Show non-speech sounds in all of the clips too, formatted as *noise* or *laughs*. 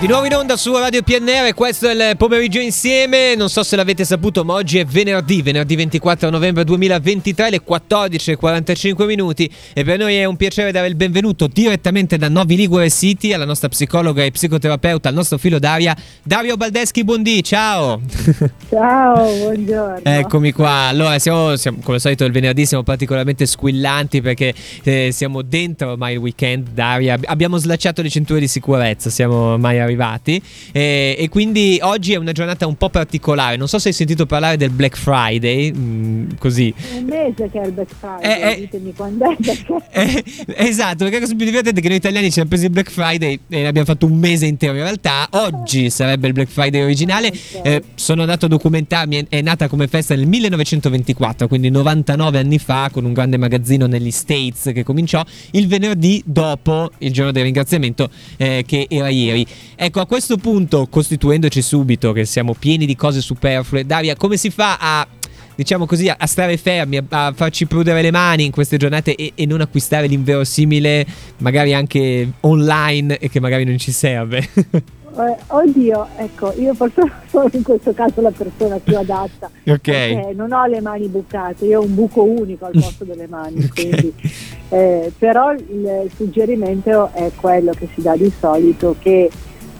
Di nuovo in onda su Radio PNR, questo è il pomeriggio insieme, non so se l'avete saputo ma oggi è venerdì, venerdì 24 novembre 2023 le 14.45 minuti. E per noi è un piacere dare il benvenuto direttamente da Novi Ligure City alla nostra psicologa e psicoterapeuta, al nostro filo d'aria, Dario Baldeschi. Bondi, ciao! *laughs* Ciao, buongiorno! Eccomi qua, allora siamo, siamo, come al solito il venerdì siamo particolarmente squillanti perché eh, siamo dentro ormai il weekend, Daria, abbiamo slacciato le cinture di sicurezza, siamo ormai arrivati arrivati e, e, quindi oggi è una giornata un po' particolare. Non so se hai sentito parlare del Black Friday, mh, mm, così. un mese che è il Black Friday, eh, eh ditemi quando è. Perché... *laughs* Eh, esatto, perché la cosa più divertente è che noi italiani ci abbiamo preso il Black Friday e abbiamo fatto un mese intero in realtà. Oggi sarebbe il Black Friday originale. Ah, okay. Eh, sono andato a documentarmi, è nata come festa nel 1924, quindi 99 anni fa, con un grande magazzino negli States che cominciò il venerdì dopo il giorno del ringraziamento eh, che era ieri. Ecco, a questo punto, costituendoci subito che siamo pieni di cose superflue, Daria, come si fa a diciamo così, a, stare fermi, a, farci prudere le mani in queste giornate e, e, non acquistare l'inverosimile, magari anche online e che magari non ci serve. *laughs* Eh, oddio, ecco, io forse *laughs* sono in questo caso la persona più adatta. *laughs* ok. Perché non ho le mani bucate, io ho un buco unico al posto delle mani. okay. quindi, eh, però il suggerimento è quello che si dà di solito che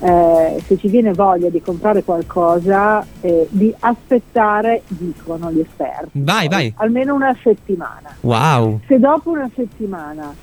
eh, se ci viene voglia di comprare qualcosa, eh, di aspettare, dicono gli esperti. Vai, vai. Almeno una settimana. Wow. Se dopo una settimana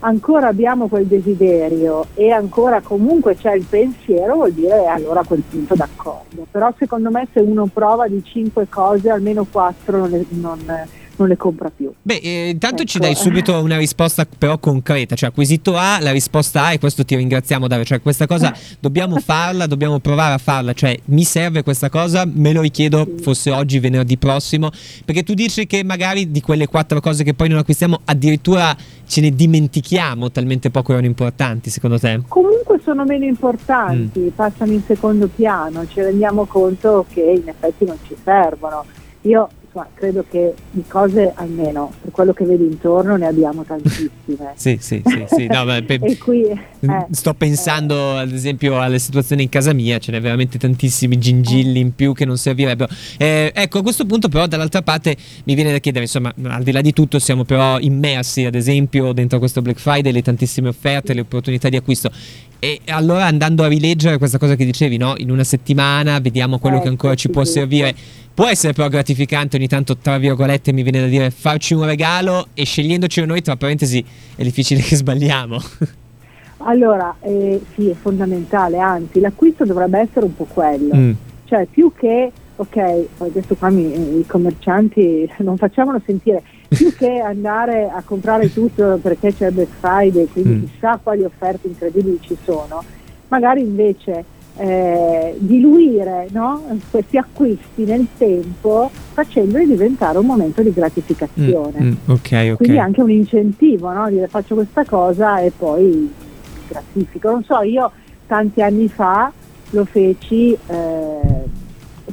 ancora abbiamo quel desiderio e ancora comunque c'è il pensiero, vuol dire allora a quel punto d'accordo. Però secondo me se uno prova di cinque cose, almeno quattro non, non non le compra più. Beh, eh, intanto ecco. ci dai subito una risposta però concreta, cioè acquisito A, la risposta A e questo ti ringraziamo Dario, cioè questa cosa *laughs* dobbiamo farla, dobbiamo provare a farla, cioè mi serve questa cosa, me lo richiedo sì. fosse oggi, venerdì prossimo, perché tu dici che magari di quelle quattro cose che poi non acquistiamo addirittura ce ne dimentichiamo, talmente poco erano importanti secondo te? Comunque sono meno importanti, mm. passano in secondo piano, ci rendiamo conto che in effetti non ci servono. Io insomma, credo che di cose almeno per quello che vedo intorno ne abbiamo tantissime. *laughs* sì, sì, sì, sì. No, beh, pe- *laughs* qui, eh, sto pensando eh. ad esempio alle situazioni in casa mia, ce n'è veramente tantissimi gingilli eh. in più che non servirebbero. Eh, ecco, a questo punto però dall'altra parte mi viene da chiedere, insomma, al di là di tutto siamo però immersi ad esempio dentro questo Black Friday, le tantissime offerte, le opportunità di acquisto. E allora andando a rileggere questa cosa che dicevi, no? In una settimana vediamo quello che ancora ci può servire. Può essere però gratificante ogni tanto, tra virgolette, mi viene da dire, farci un regalo e scegliendoci noi, tra parentesi, è difficile che sbagliamo. Allora, eh, sì, è fondamentale, anzi, l'acquisto dovrebbe essere un po' quello. Mm. Cioè, più che, ok, adesso qua mi, i commercianti *laughs* non facciamolo sentire, più *laughs* che andare a comprare tutto perché c'è Black Friday, quindi mm. chissà quali offerte incredibili ci sono, magari invece eh, diluire no? questi acquisti nel tempo facendoli diventare un momento di gratificazione. Mm, mm, okay, okay. Quindi anche un incentivo, no? dire faccio questa cosa e poi gratifico. Non so, io tanti anni fa lo feci eh,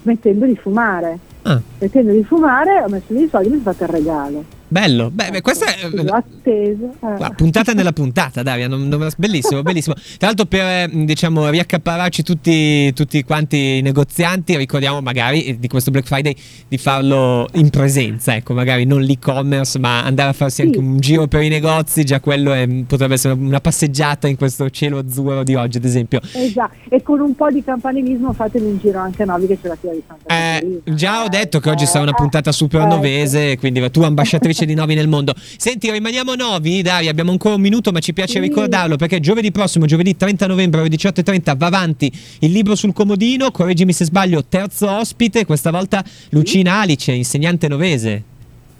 smettendo di fumare. Ah. Smettendo di fumare ho messo dei soldi e mi sono fatto il regalo. Bello, beh, beh questa è atteso. Eh. puntata nella puntata, Daria, non, non, bellissimo, bellissimo. Tra l'altro per diciamo riaccapararci tutti, tutti quanti i negozianti, ricordiamo magari eh, di questo Black Friday di farlo in presenza, ecco, magari non l'e-commerce, ma andare a farsi sì. anche un giro per i negozi, già quello è, potrebbe essere una passeggiata in questo cielo azzurro di oggi, ad esempio. Esatto, e con un po' di campanilismo fatevi un giro anche a Novi che c'è la fiera di Santa eh, Già ho detto che oggi sarà una puntata super eh, novese, quindi tu ambasciatrice invece di Novi nel mondo. Senti, rimaniamo Novi, Daria, abbiamo ancora un minuto, ma ci piace ricordarlo perché giovedì prossimo, giovedì 30 novembre alle 18.30, va avanti il libro sul comodino, correggimi se sbaglio, terzo ospite, questa volta Lucina Alice, insegnante novese.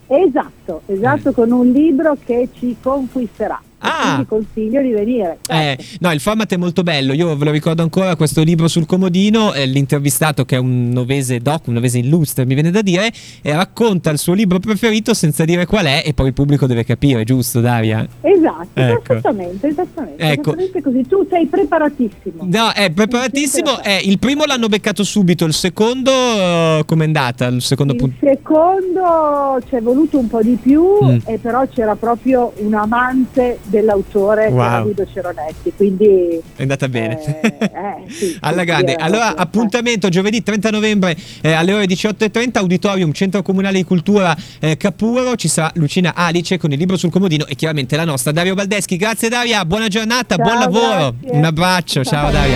Esatto, esatto, con un libro che ci conquisterà. Ah. Quindi consiglio di venire. Eh, no, il format è molto bello. Io ve lo ricordo ancora questo libro sul comodino. Eh, l'intervistato, che è un novese doc, un novese illustre, mi viene da dire, e racconta il suo libro preferito senza dire qual è, e poi il pubblico deve capire, giusto, Daria? Esatto, ecco. esattamente, esattamente, ecco. esattamente così. Tu sei preparatissimo. No, è preparatissimo. Eh, il primo l'hanno beccato subito, il secondo, uh, com'è andata? Il secondo, il secondo ci è voluto un po' di più, mm. e però c'era proprio un amante dell'autore wow. Guido Ceronetti. Quindi è andata bene. Eh, eh, sì, *laughs* Alla grande. Allora, appuntamento giovedì 30 novembre eh, alle ore 18.30, Auditorium, Centro Comunale di Cultura eh, Capuro. Ci sarà Lucina Alice con il libro sul comodino e chiaramente la nostra Dario Baldeschi. Grazie Daria, buona giornata, ciao, buon lavoro. Grazie. Un abbraccio, ciao, ciao Daria.